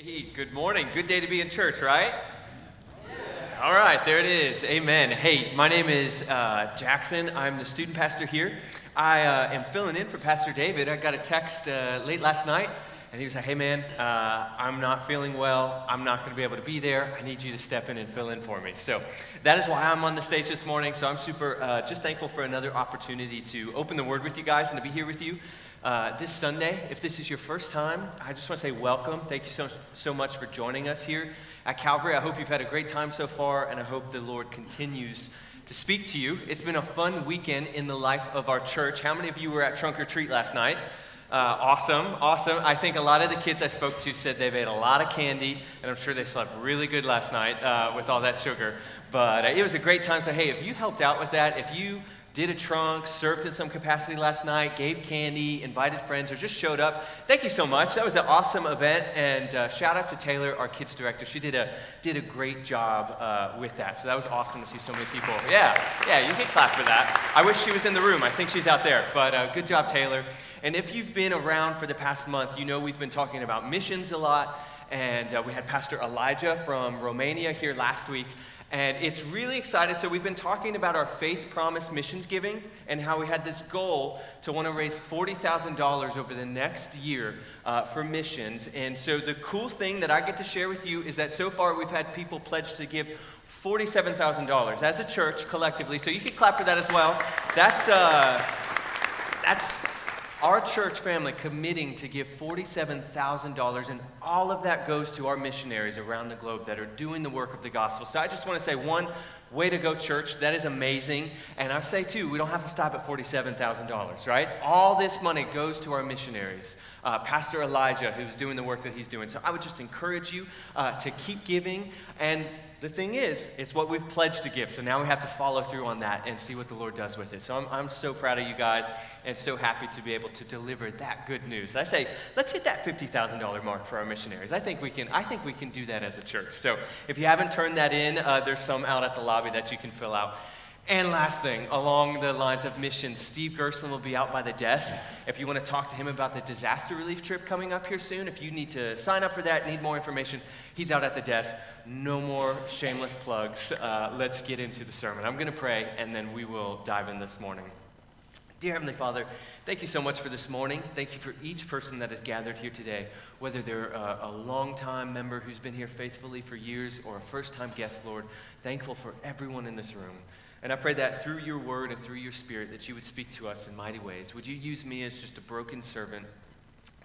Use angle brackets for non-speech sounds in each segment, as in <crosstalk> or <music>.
Hey, good morning. Good day to be in church, right? All right, there it is. Amen. Hey, my name is uh, Jackson. I'm the student pastor here. I uh, am filling in for Pastor David. I got a text uh, late last night, and he was like, Hey, man, uh, I'm not feeling well. I'm not going to be able to be there. I need you to step in and fill in for me. So that is why I'm on the stage this morning. So I'm super uh, just thankful for another opportunity to open the word with you guys and to be here with you. Uh, this Sunday. If this is your first time, I just want to say welcome. Thank you so, so much for joining us here at Calvary. I hope you've had a great time so far, and I hope the Lord continues to speak to you. It's been a fun weekend in the life of our church. How many of you were at Trunk or Treat last night? Uh, awesome, awesome. I think a lot of the kids I spoke to said they've ate a lot of candy, and I'm sure they slept really good last night uh, with all that sugar. But uh, it was a great time. So, hey, if you helped out with that, if you did a trunk, served in some capacity last night, gave candy, invited friends, or just showed up. Thank you so much. That was an awesome event, and uh, shout out to Taylor, our kids director. She did a did a great job uh, with that. So that was awesome to see so many people. Yeah, yeah, you can clap for that. I wish she was in the room. I think she's out there, but uh, good job, Taylor. And if you've been around for the past month, you know we've been talking about missions a lot. And uh, we had Pastor Elijah from Romania here last week. And it's really exciting. So, we've been talking about our faith promise missions giving and how we had this goal to want to raise $40,000 over the next year uh, for missions. And so, the cool thing that I get to share with you is that so far we've had people pledge to give $47,000 as a church collectively. So, you can clap for that as well. That's, uh, that's our church family committing to give $47,000, and all of that goes to our missionaries around the globe that are doing the work of the gospel. So I just want to say, one, way to go, church. That is amazing. And I say, too, we don't have to stop at $47,000, right? All this money goes to our missionaries. Uh, Pastor Elijah, who's doing the work that he's doing. So I would just encourage you uh, to keep giving and the thing is, it's what we've pledged to give. So now we have to follow through on that and see what the Lord does with it. So I'm, I'm so proud of you guys and so happy to be able to deliver that good news. I say, let's hit that $50,000 mark for our missionaries. I think we can, I think we can do that as a church. So if you haven't turned that in, uh, there's some out at the lobby that you can fill out. And last thing, along the lines of mission, Steve Gerson will be out by the desk. If you want to talk to him about the disaster relief trip coming up here soon, if you need to sign up for that, need more information, he's out at the desk. No more shameless plugs. Uh, let's get into the sermon. I'm going to pray, and then we will dive in this morning. Dear Heavenly Father, thank you so much for this morning. Thank you for each person that has gathered here today, whether they're a, a long-time member who's been here faithfully for years or a first-time guest, Lord. Thankful for everyone in this room. And I pray that through your word and through your spirit that you would speak to us in mighty ways. Would you use me as just a broken servant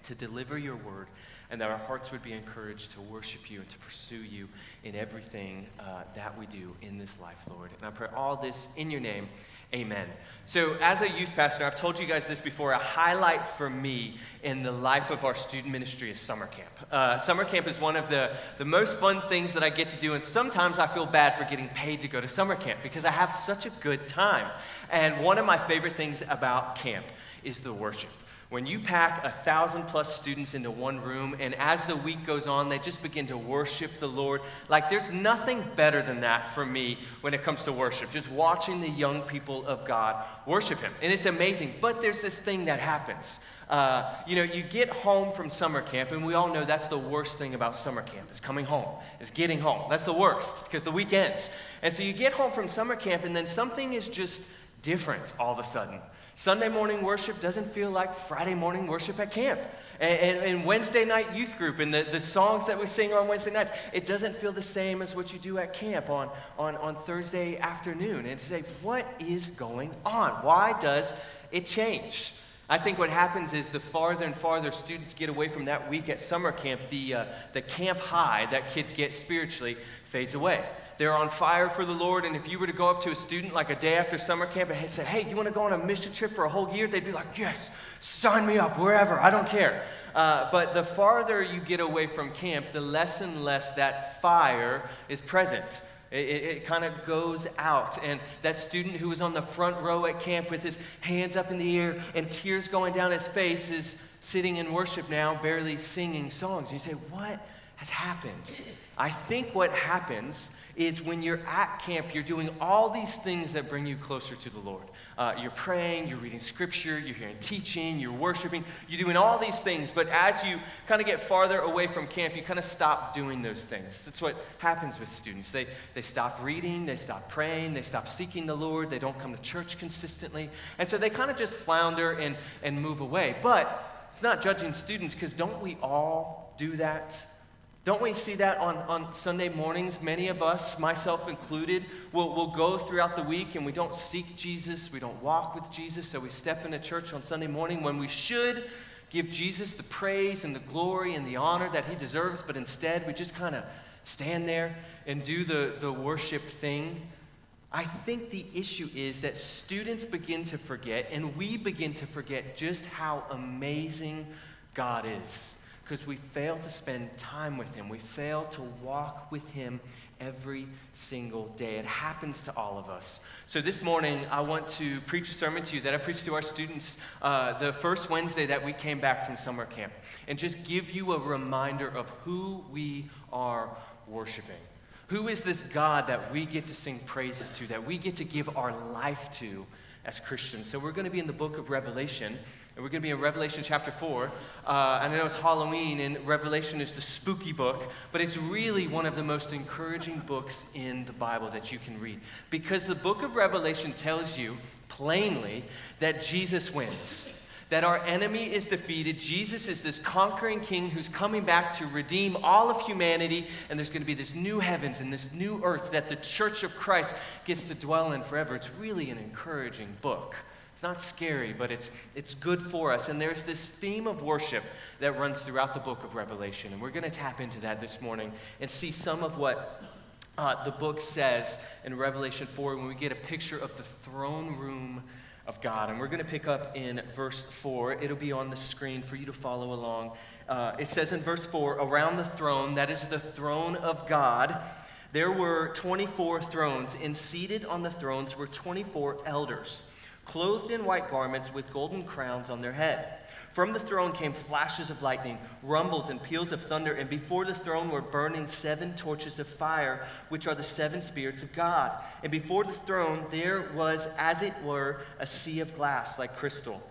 to deliver your word and that our hearts would be encouraged to worship you and to pursue you in everything uh, that we do in this life, Lord. And I pray all this in your name. Amen. So, as a youth pastor, I've told you guys this before. A highlight for me in the life of our student ministry is summer camp. Uh, summer camp is one of the, the most fun things that I get to do, and sometimes I feel bad for getting paid to go to summer camp because I have such a good time. And one of my favorite things about camp is the worship when you pack a thousand plus students into one room, and as the week goes on, they just begin to worship the Lord. Like, there's nothing better than that for me when it comes to worship, just watching the young people of God worship Him. And it's amazing. But there's this thing that happens. Uh, you know, you get home from summer camp, and we all know that's the worst thing about summer camp is coming home, is getting home. That's the worst because the week ends. And so you get home from summer camp, and then something is just different all of a sudden. Sunday morning worship doesn't feel like Friday morning worship at camp. And, and, and, Wednesday night youth group and the, the songs that we sing on Wednesday nights, it doesn't feel the same as what you do at camp on, on, on Thursday afternoon. And say, what is going on? Why does it change? I think what happens is the farther and farther students get away from that week at summer camp, the, uh, the camp high that kids get spiritually fades away. They're on fire for the Lord. And if you were to go up to a student like a day after summer camp and say, hey, you want to go on a mission trip for a whole year? They'd be like, yes, sign me up, wherever, I don't care. Uh, but the farther you get away from camp, the less and less that fire is present. It, it, it kind of goes out. And that student who was on the front row at camp with his hands up in the air and tears going down his face is sitting in worship now, barely singing songs. And you say, What has happened? I think what happens is when you're at camp, you're doing all these things that bring you closer to the Lord. Uh, you're praying, you're reading scripture, you're hearing teaching, you're worshiping, you're doing all these things. But as you kind of get farther away from camp, you kind of stop doing those things. That's what happens with students. They, they stop reading, they stop praying, they stop seeking the Lord, they don't come to church consistently. And so they kind of just flounder and, and move away. But it's not judging students because don't we all do that? Don't we see that on, on Sunday mornings? Many of us, myself included, will will go throughout the week and we don't seek Jesus, we don't walk with Jesus, so we step into church on Sunday morning when we should give Jesus the praise and the glory and the honor that he deserves, but instead we just kind of stand there and do the, the worship thing. I think the issue is that students begin to forget, and we begin to forget just how amazing God is because we fail to spend time with Him. We fail to walk with Him every single day. It happens to all of us. So this morning, I want to preach a sermon to you that I preached to our students uh, the first Wednesday that we came back from summer camp, and just give you a reminder of who we are worshiping. Who is this God that we get to sing praises to, that we get to give our life to as Christians? So we're going to be in the book of Revelation. And we're going to be in Revelation chapter 4. Uh, and I know it's Halloween, and Revelation is the spooky book, but it's really one of the most encouraging books in the Bible that you can read. Because the book of Revelation tells you plainly that Jesus wins, that our enemy is defeated. Jesus is this conquering king who's coming back to redeem all of humanity, and there's going to be this new heavens and this new earth that the church of Christ gets to dwell in forever. It's really an encouraging book. It's not scary, but it's, it's good for us. And there's this theme of worship that runs throughout the book of Revelation. And we're going to tap into that this morning and see some of what uh, the book says in Revelation 4 when we get a picture of the throne room of God. And we're going to pick up in verse 4. It'll be on the screen for you to follow along. Uh, it says in verse 4 Around the throne, that is the throne of God, there were 24 thrones, and seated on the thrones were 24 elders clothed in white garments with golden crowns on their head. From the throne came flashes of lightning, rumbles, and peals of thunder, and before the throne were burning seven torches of fire, which are the seven spirits of God. And before the throne there was, as it were, a sea of glass like crystal.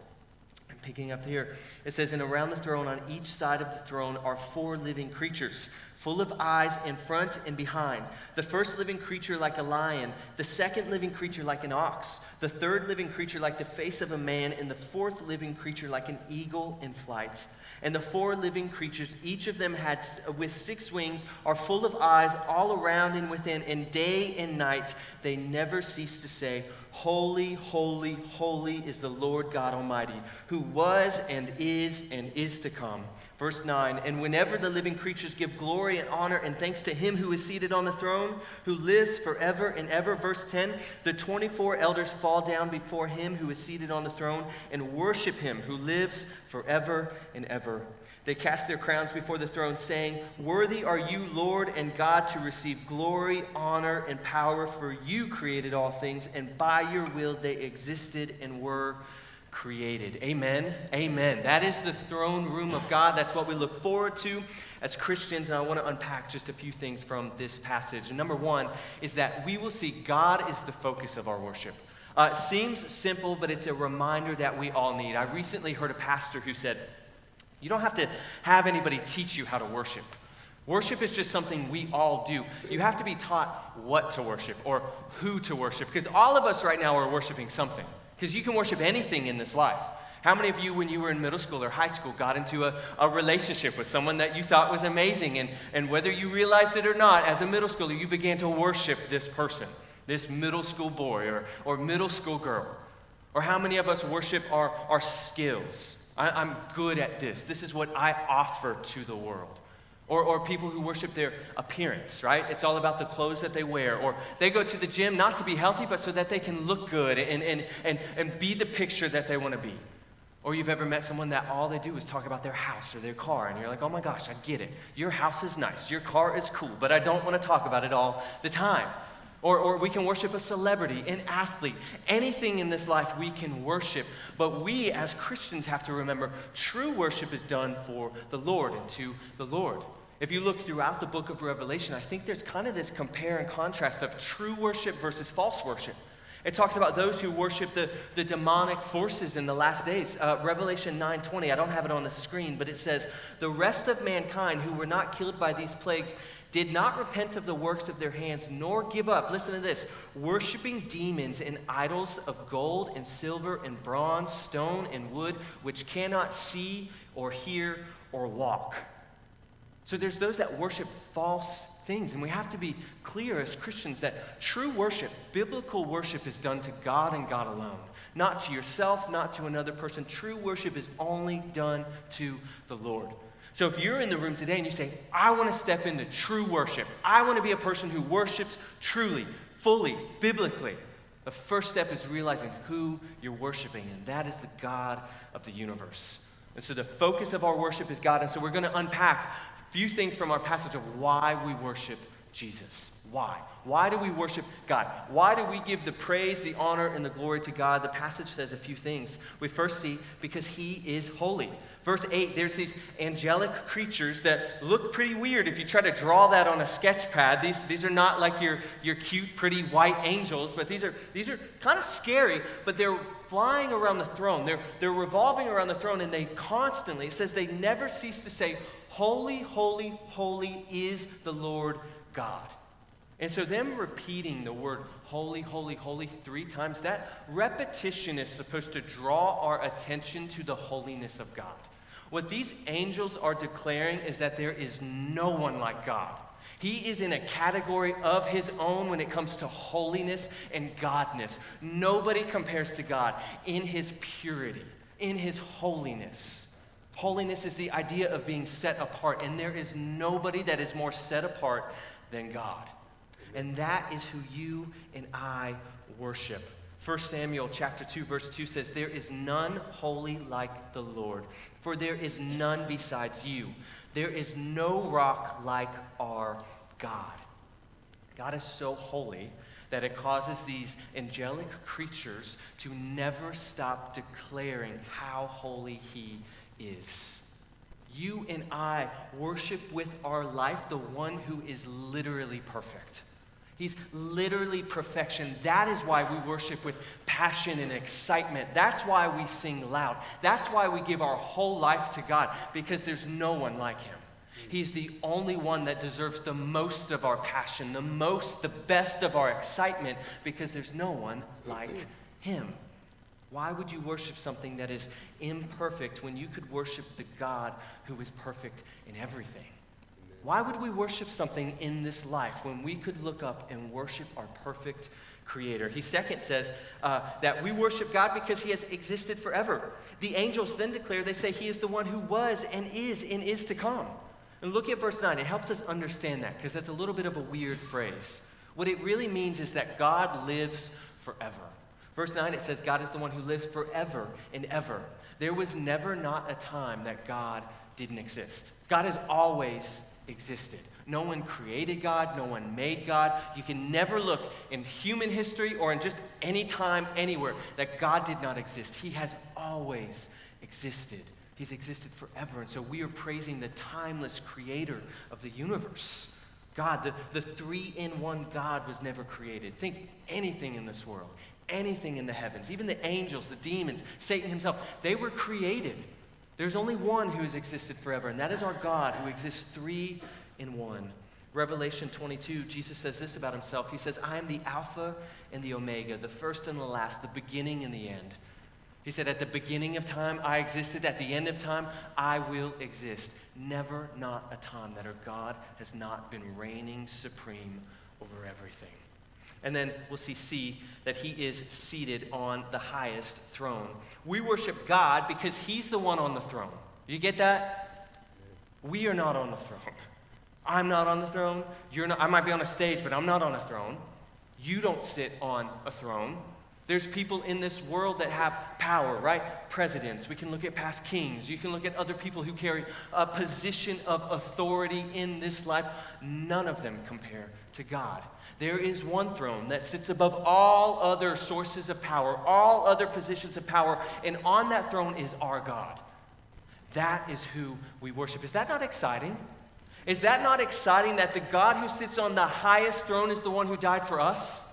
I'm picking up here. It says, And around the throne, on each side of the throne, are four living creatures full of eyes in front and behind. The first living creature like a lion, the second living creature like an ox, the third living creature like the face of a man, and the fourth living creature like an eagle in flight. And the four living creatures, each of them had with six wings, are full of eyes all around and within, and day and night they never cease to say, Holy, holy, holy is the Lord God Almighty, who was and is and is to come. Verse 9, and whenever the living creatures give glory and honor and thanks to him who is seated on the throne, who lives forever and ever. Verse 10, the 24 elders fall down before him who is seated on the throne and worship him who lives forever and ever. They cast their crowns before the throne, saying, Worthy are you, Lord and God, to receive glory, honor, and power, for you created all things, and by your will they existed and were created. Amen. Amen. That is the throne room of God. That's what we look forward to as Christians. And I want to unpack just a few things from this passage. Number one is that we will see God is the focus of our worship. Uh, seems simple, but it's a reminder that we all need. I recently heard a pastor who said, You don't have to have anybody teach you how to worship. Worship is just something we all do. You have to be taught what to worship or who to worship because all of us right now are worshiping something. Because you can worship anything in this life. How many of you, when you were in middle school or high school, got into a, a relationship with someone that you thought was amazing? And, and whether you realized it or not, as a middle schooler, you began to worship this person, this middle school boy or, or middle school girl. Or how many of us worship our, our skills? I, I'm good at this. This is what I offer to the world. Or, or people who worship their appearance, right? It's all about the clothes that they wear. Or they go to the gym not to be healthy, but so that they can look good and, and, and, and be the picture that they want to be. Or you've ever met someone that all they do is talk about their house or their car, and you're like, oh my gosh, I get it. Your house is nice, your car is cool, but I don't want to talk about it all the time. Or, or we can worship a celebrity, an athlete, anything in this life we can worship. But we as Christians have to remember true worship is done for the Lord and to the Lord. If you look throughout the book of Revelation, I think there's kind of this compare and contrast of true worship versus false worship. It talks about those who worship the, the demonic forces in the last days. Uh, Revelation 9:20, I don't have it on the screen, but it says, "The rest of mankind who were not killed by these plagues did not repent of the works of their hands, nor give up, listen to this, worshiping demons and idols of gold and silver and bronze, stone and wood, which cannot see or hear or walk." So there's those that worship false things. And we have to be clear as Christians that true worship, biblical worship, is done to God and God alone. Not to yourself, not to another person. True worship is only done to the Lord. So if you're in the room today and you say, I want to step into true worship, I want to be a person who worships truly, fully, biblically, the first step is realizing who you're worshiping, and that is the God of the universe. And so the focus of our worship is God. And so we're going to unpack a few things from our passage of why we worship Jesus. Why? Why do we worship God? Why do we give the praise, the honor, and the glory to God? The passage says a few things. We first see because He is holy. Verse 8, there's these angelic creatures that look pretty weird if you try to draw that on a sketch pad. These, these are not like your, your cute, pretty white angels, but these are, these are kind of scary, but they're flying around the throne. They're, they're revolving around the throne, and they constantly, it says they never cease to say, Holy, holy, holy is the Lord God. And so, them repeating the word holy, holy, holy three times, that repetition is supposed to draw our attention to the holiness of God. What these angels are declaring is that there is no one like God. He is in a category of his own when it comes to holiness and godness. Nobody compares to God in his purity, in his holiness. Holiness is the idea of being set apart, and there is nobody that is more set apart than God. And that is who you and I worship. 1 Samuel chapter 2 verse 2 says there is none holy like the Lord for there is none besides you there is no rock like our God God is so holy that it causes these angelic creatures to never stop declaring how holy he is. You and I worship with our life the one who is literally perfect. He's literally perfection. That is why we worship with passion and excitement. That's why we sing loud. That's why we give our whole life to God, because there's no one like him. He's the only one that deserves the most of our passion, the most, the best of our excitement, because there's no one like him. Why would you worship something that is imperfect when you could worship the God who is perfect in everything? Why would we worship something in this life when we could look up and worship our perfect creator? He second says uh, that we worship God because he has existed forever. The angels then declare, they say, he is the one who was and is and is to come. And look at verse 9. It helps us understand that because that's a little bit of a weird phrase. What it really means is that God lives forever. Verse 9, it says, God is the one who lives forever and ever. There was never not a time that God didn't exist. God has always existed. No one created God, no one made God. You can never look in human history or in just any time, anywhere, that God did not exist. He has always existed. He's existed forever. And so we are praising the timeless creator of the universe. God, the, the three in one God was never created. Think anything in this world anything in the heavens, even the angels, the demons, Satan himself, they were created. There's only one who has existed forever, and that is our God who exists three in one. Revelation 22, Jesus says this about himself. He says, I am the Alpha and the Omega, the first and the last, the beginning and the end. He said, At the beginning of time, I existed. At the end of time, I will exist. Never, not a time that our God has not been reigning supreme over everything. And then we'll see C, that he is seated on the highest throne. We worship God because he's the one on the throne. You get that? We are not on the throne. I'm not on the throne. You're not, I might be on a stage, but I'm not on a throne. You don't sit on a throne. There's people in this world that have power, right? Presidents. We can look at past kings. You can look at other people who carry a position of authority in this life. None of them compare to God. There is one throne that sits above all other sources of power, all other positions of power, and on that throne is our God. That is who we worship. Is that not exciting? Is that not exciting that the God who sits on the highest throne is the one who died for us?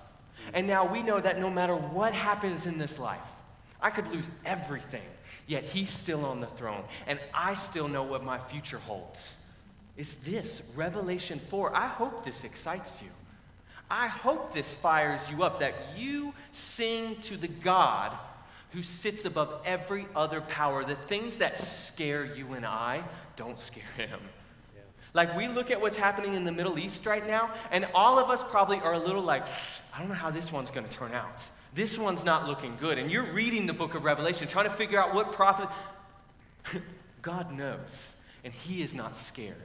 And now we know that no matter what happens in this life, I could lose everything, yet He's still on the throne, and I still know what my future holds. It's this, Revelation 4. I hope this excites you. I hope this fires you up that you sing to the God who sits above every other power. The things that scare you and I don't scare him. Like, we look at what's happening in the Middle East right now, and all of us probably are a little like, I don't know how this one's going to turn out. This one's not looking good. And you're reading the book of Revelation, trying to figure out what prophet. <laughs> God knows, and He is not scared.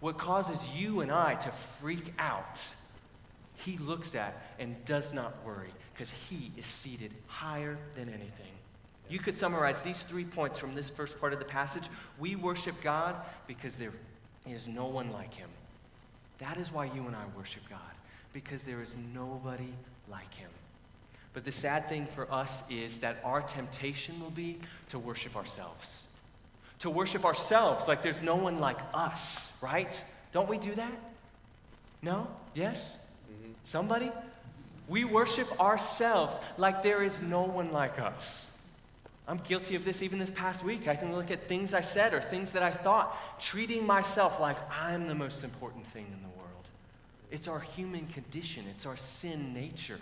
What causes you and I to freak out, He looks at and does not worry because He is seated higher than anything. You could summarize these three points from this first part of the passage. We worship God because there is no one like him. That is why you and I worship God, because there is nobody like him. But the sad thing for us is that our temptation will be to worship ourselves. To worship ourselves like there's no one like us, right? Don't we do that? No? Yes? Mm-hmm. Somebody? We worship ourselves like there is no one like us. I'm guilty of this even this past week. I can look at things I said or things that I thought, treating myself like I'm the most important thing in the world. It's our human condition, it's our sin nature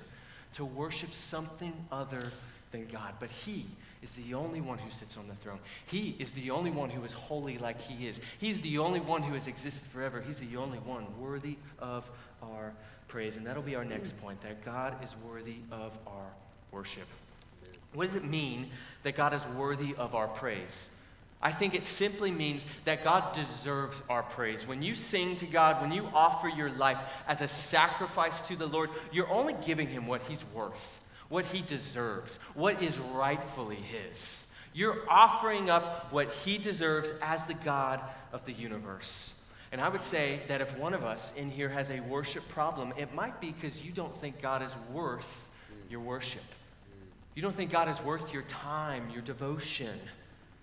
to worship something other than God. But He is the only one who sits on the throne. He is the only one who is holy like He is. He's the only one who has existed forever. He's the only one worthy of our praise. And that'll be our next point that God is worthy of our worship. What does it mean that God is worthy of our praise? I think it simply means that God deserves our praise. When you sing to God, when you offer your life as a sacrifice to the Lord, you're only giving him what he's worth, what he deserves, what is rightfully his. You're offering up what he deserves as the God of the universe. And I would say that if one of us in here has a worship problem, it might be because you don't think God is worth your worship. You don't think God is worth your time, your devotion.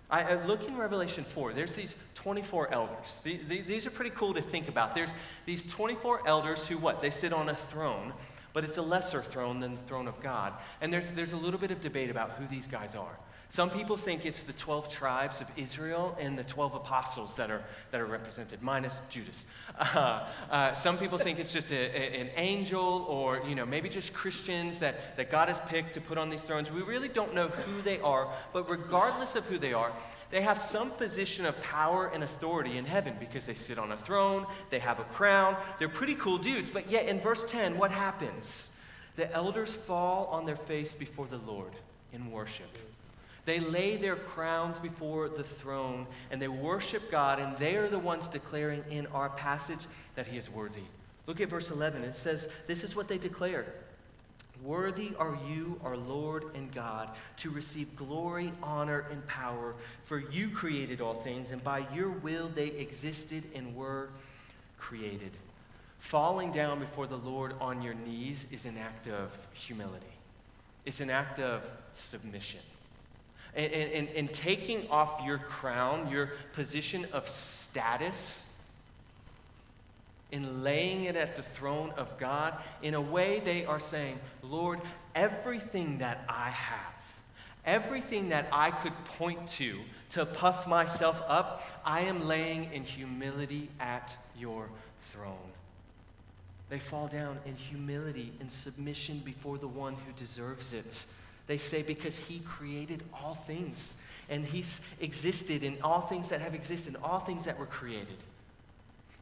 I, I look in Revelation 4. There's these 24 elders. The, the, these are pretty cool to think about. There's these 24 elders who, what? They sit on a throne, but it's a lesser throne than the throne of God. And there's, there's a little bit of debate about who these guys are. Some people think it's the 12 tribes of Israel and the 12 apostles that are, that are represented, minus Judas. <laughs> Uh, uh, some people think it's just a, a, an angel or, you know, maybe just Christians that, that God has picked to put on these thrones. We really don't know who they are, but regardless of who they are, they have some position of power and authority in heaven because they sit on a throne, they have a crown, they're pretty cool dudes. But yet in verse 10, what happens? The elders fall on their face before the Lord in worship. They lay their crowns before the throne and they worship God, and they are the ones declaring in our passage that He is worthy. Look at verse 11. It says, This is what they declare Worthy are you, our Lord and God, to receive glory, honor, and power, for you created all things, and by your will they existed and were created. Falling down before the Lord on your knees is an act of humility, it's an act of submission and, and, and taking off your crown, your position of status, and laying it at the throne of God, in a way they are saying, Lord, everything that I have, everything that I could point to to puff myself up, I am laying in humility at your throne. They fall down in humility and submission before the one who deserves it. They say because he created all things and he's existed in all things that have existed, all things that were created.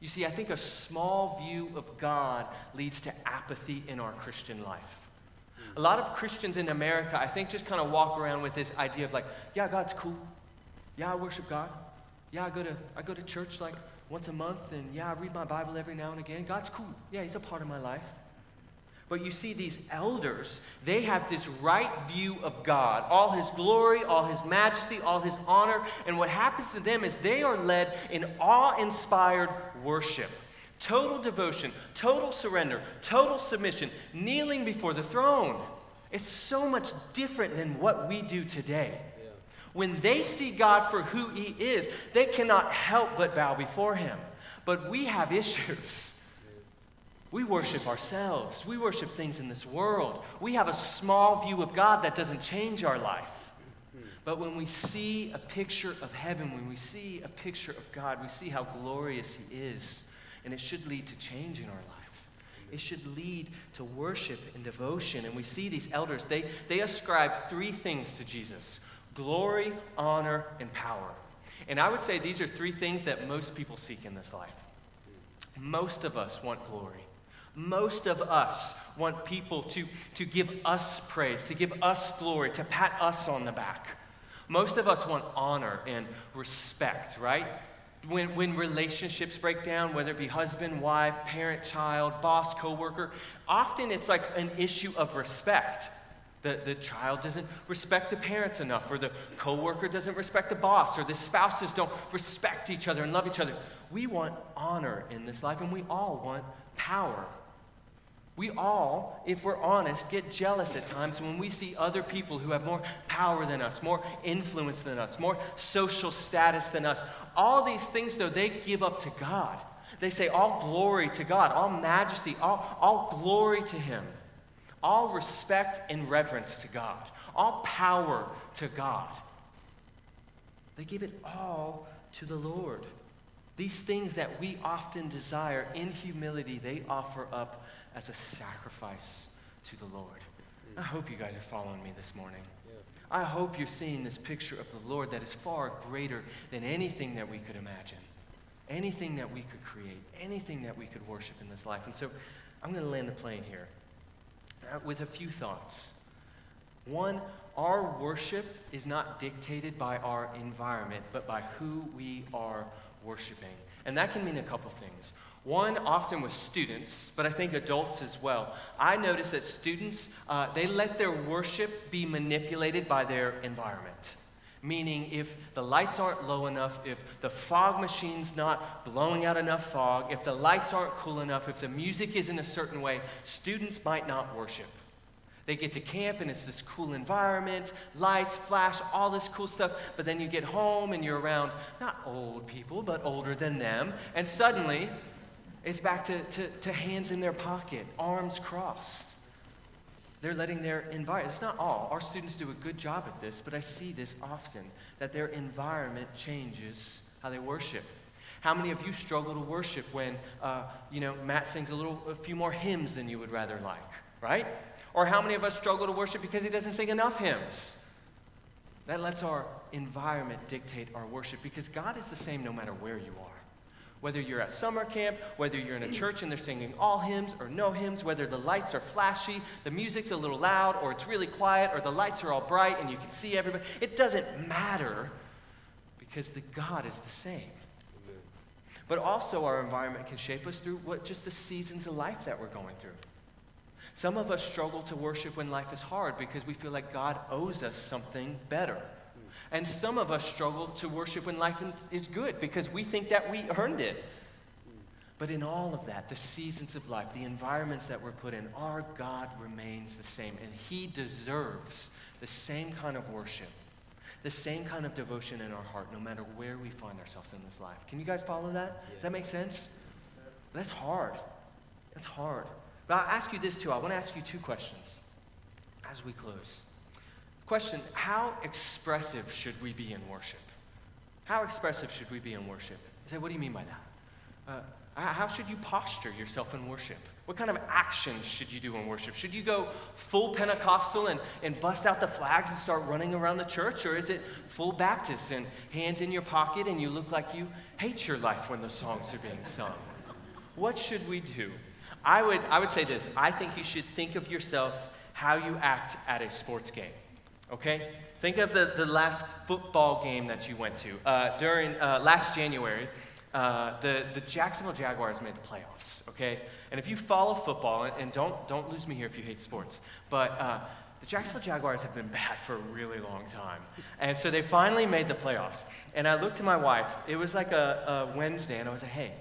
You see, I think a small view of God leads to apathy in our Christian life. A lot of Christians in America, I think, just kind of walk around with this idea of like, yeah, God's cool. Yeah, I worship God. Yeah, I go to, I go to church like once a month, and yeah, I read my Bible every now and again. God's cool. Yeah, He's a part of my life. But you see, these elders, they have this right view of God, all his glory, all his majesty, all his honor. And what happens to them is they are led in awe inspired worship, total devotion, total surrender, total submission, kneeling before the throne. It's so much different than what we do today. When they see God for who he is, they cannot help but bow before him. But we have issues. We worship ourselves. We worship things in this world. We have a small view of God that doesn't change our life. But when we see a picture of heaven, when we see a picture of God, we see how glorious He is. And it should lead to change in our life. It should lead to worship and devotion. And we see these elders, they, they ascribe three things to Jesus glory, honor, and power. And I would say these are three things that most people seek in this life. Most of us want glory. Most of us want people to, to give us praise, to give us glory, to pat us on the back. Most of us want honor and respect, right? When, when relationships break down, whether it be husband, wife, parent, child, boss, coworker, often it's like an issue of respect. The, the child doesn't respect the parents enough, or the coworker doesn't respect the boss, or the spouses don't respect each other and love each other. We want honor in this life, and we all want power. We all, if we're honest, get jealous at times when we see other people who have more power than us, more influence than us, more social status than us. All these things, though, they give up to God. They say, All glory to God, all majesty, all, all glory to Him, all respect and reverence to God, all power to God. They give it all to the Lord. These things that we often desire in humility, they offer up as a sacrifice to the Lord. I hope you guys are following me this morning. I hope you're seeing this picture of the Lord that is far greater than anything that we could imagine, anything that we could create, anything that we could worship in this life. And so I'm going to land the plane here uh, with a few thoughts. One, our worship is not dictated by our environment, but by who we are worshiping. And that can mean a couple things. One often with students, but I think adults as well. I notice that students, uh, they let their worship be manipulated by their environment. Meaning, if the lights aren't low enough, if the fog machine's not blowing out enough fog, if the lights aren't cool enough, if the music isn't a certain way, students might not worship. They get to camp and it's this cool environment, lights, flash, all this cool stuff. But then you get home and you're around not old people, but older than them. And suddenly it's back to, to, to hands in their pocket, arms crossed. They're letting their environment, it's not all. Our students do a good job at this, but I see this often that their environment changes how they worship. How many of you struggle to worship when, uh, you know, Matt sings a little, a few more hymns than you would rather like, right? Or how many of us struggle to worship because he doesn't sing enough hymns? That lets our environment dictate our worship because God is the same no matter where you are. Whether you're at summer camp, whether you're in a church and they're singing all hymns or no hymns, whether the lights are flashy, the music's a little loud, or it's really quiet, or the lights are all bright and you can see everybody, it doesn't matter because the God is the same. But also, our environment can shape us through what just the seasons of life that we're going through. Some of us struggle to worship when life is hard because we feel like God owes us something better. And some of us struggle to worship when life is good because we think that we earned it. But in all of that, the seasons of life, the environments that we're put in, our God remains the same. And He deserves the same kind of worship, the same kind of devotion in our heart, no matter where we find ourselves in this life. Can you guys follow that? Yeah. Does that make sense? That's hard. That's hard. But I'll ask you this too. I want to ask you two questions as we close. Question How expressive should we be in worship? How expressive should we be in worship? You say, what do you mean by that? Uh, how should you posture yourself in worship? What kind of actions should you do in worship? Should you go full Pentecostal and, and bust out the flags and start running around the church? Or is it full Baptist and hands in your pocket and you look like you hate your life when the songs are being sung? What should we do? I would, I would say this I think you should think of yourself how you act at a sports game okay? Think of the, the last football game that you went to. Uh, during uh, last January, uh, the, the Jacksonville Jaguars made the playoffs, okay? And if you follow football, and, and don't, don't lose me here if you hate sports, but uh, the Jacksonville Jaguars have been bad for a really long time. And so they finally made the playoffs. And I looked to my wife, it was like a, a Wednesday, and I was like, hey,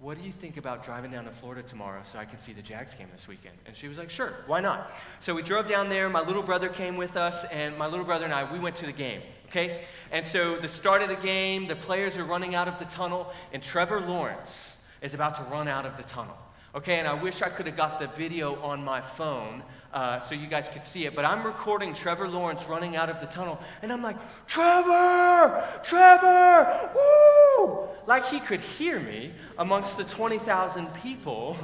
what do you think about driving down to Florida tomorrow so I can see the Jags game this weekend? And she was like, sure, why not? So we drove down there. My little brother came with us, and my little brother and I, we went to the game, okay? And so the start of the game, the players are running out of the tunnel, and Trevor Lawrence is about to run out of the tunnel. Okay, and I wish I could have got the video on my phone uh, so you guys could see it. But I'm recording Trevor Lawrence running out of the tunnel, and I'm like, Trevor! Trevor! Woo! Like he could hear me amongst the 20,000 people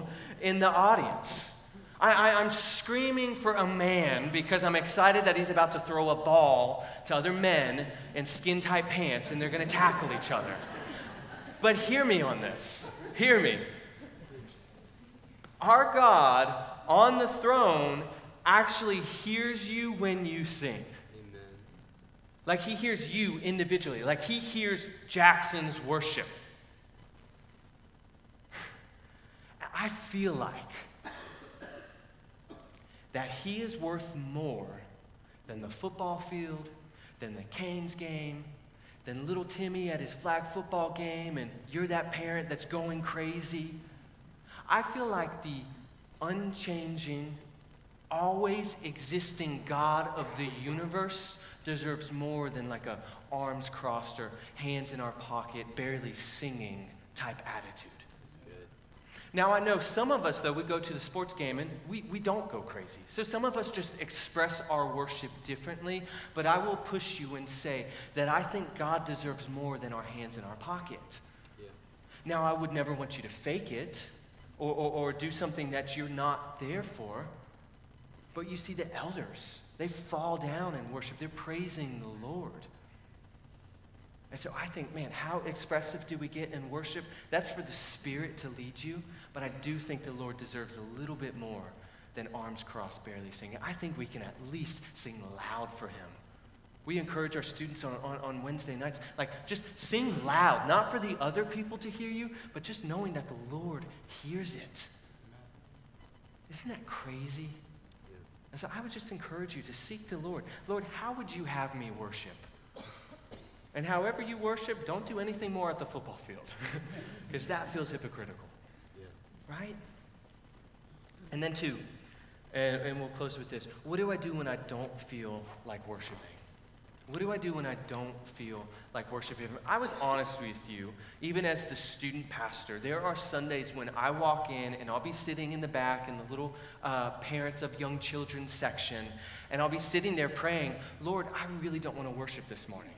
in the audience. I, I'm screaming for a man because I'm excited that he's about to throw a ball to other men in skin tight pants and they're going to tackle each other. But hear me on this. Hear me. Our God on the throne actually hears you when you sing. Amen. Like he hears you individually, like he hears Jackson's worship. I feel like that he is worth more than the football field, than the Canes game, than little Timmy at his flag football game, and you're that parent that's going crazy. I feel like the unchanging, always existing God of the universe deserves more than like a arms crossed or hands in our pocket, barely singing type attitude. Now, I know some of us, though, we go to the sports game and we, we don't go crazy. So some of us just express our worship differently, but I will push you and say that I think God deserves more than our hands in our pocket. Yeah. Now, I would never want you to fake it or, or, or do something that you're not there for. But you see the elders, they fall down and worship. They're praising the Lord. And so I think, man, how expressive do we get in worship? That's for the Spirit to lead you, but I do think the Lord deserves a little bit more than arms crossed, barely singing. I think we can at least sing loud for Him. We encourage our students on, on, on, Wednesday nights, like, just sing loud, not for the other people to hear you, but just knowing that the Lord hears it. Isn't that crazy? And so I would just encourage you to seek the Lord. Lord, how would you have me worship? And however you worship, don't do anything more at the football field, <laughs> because that feels hypocritical. Yeah. Right? And then, two, and, and we'll close with this what do I do when I don't feel like worshiping? What do I do when I don't feel like worshiping? I was honest with you, even as the student pastor. There are Sundays when I walk in and I'll be sitting in the back in the little uh, parents of young children section, and I'll be sitting there praying, Lord, I really don't want to worship this morning.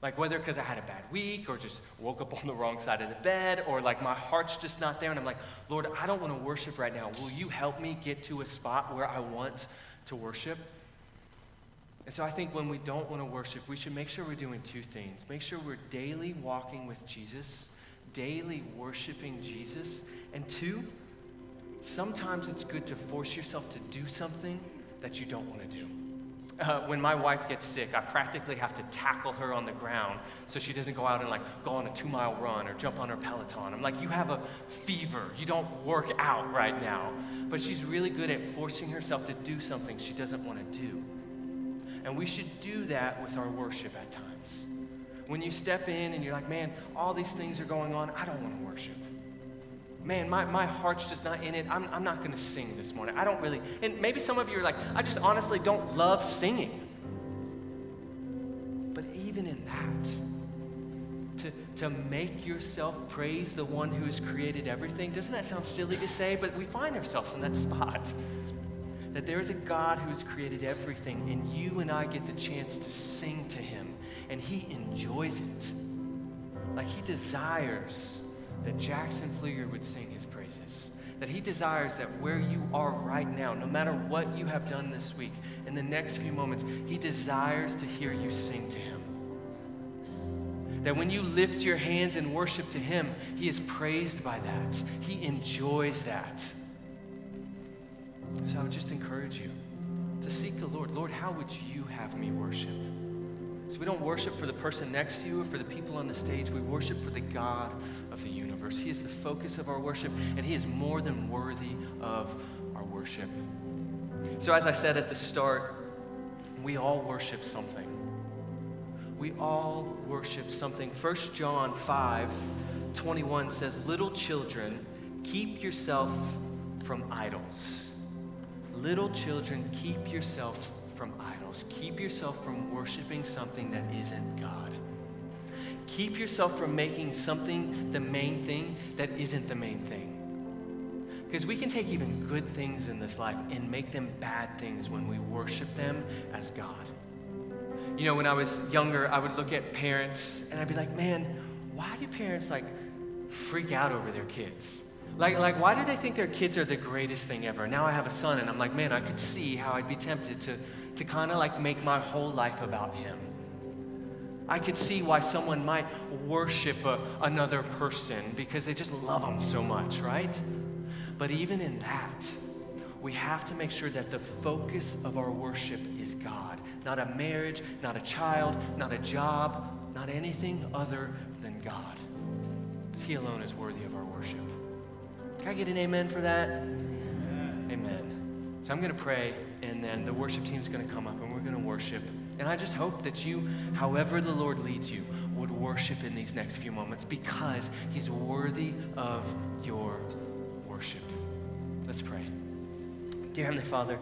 Like whether because I had a bad week or just woke up on the wrong side of the bed or like my heart's just not there, and I'm like, Lord, I don't want to worship right now. Will you help me get to a spot where I want to worship? And so I think when we don't want to worship, we should make sure we're doing two things. Make sure we're daily walking with Jesus, daily worshiping Jesus. And two, sometimes it's good to force yourself to do something that you don't want to do. Uh, when my wife gets sick, I practically have to tackle her on the ground so she doesn't go out and like go on a two mile run or jump on her Peloton. I'm like, you have a fever. You don't work out right now. But she's really good at forcing herself to do something she doesn't want to do. And we should do that with our worship at times. When you step in and you're like, man, all these things are going on, I don't want to worship. Man, my, my heart's just not in it. I'm, I'm not going to sing this morning. I don't really. And maybe some of you are like, I just honestly don't love singing. But even in that, to, to make yourself praise the one who has created everything, doesn't that sound silly to say? But we find ourselves in that spot that there is a God who has created everything, and you and I get the chance to sing to him, and he enjoys it. Like he desires that Jackson Fleeger would sing his praises. That he desires that where you are right now, no matter what you have done this week, in the next few moments, he desires to hear you sing to him. That when you lift your hands in worship to him, he is praised by that. He enjoys that. So I would just encourage you to seek the Lord. Lord, how would you have me worship? So we don't worship for the person next to you or for the people on the stage. We worship for the God of the universe. He is the focus of our worship, and He is more than worthy of our worship. So, as I said at the start, we all worship something. We all worship something. 1 John 5 21 says, Little children, keep yourself from idols. Little children, keep yourself from idols. Keep yourself from worshiping something that isn't God. Keep yourself from making something the main thing that isn't the main thing. Because we can take even good things in this life and make them bad things when we worship them as God. You know, when I was younger, I would look at parents and I'd be like, man, why do parents like freak out over their kids? Like, like, why do they think their kids are the greatest thing ever? Now I have a son, and I'm like, man, I could see how I'd be tempted to, to kind of like make my whole life about him. I could see why someone might worship a, another person because they just love them so much, right? But even in that, we have to make sure that the focus of our worship is God, not a marriage, not a child, not a job, not anything other than God. He alone is worthy of our worship. Can I get an amen for that? Amen. amen. So I'm going to pray, and then the worship team is going to come up, and we're going to worship. And I just hope that you, however the Lord leads you, would worship in these next few moments because He's worthy of your worship. Let's pray. Dear Heavenly Father,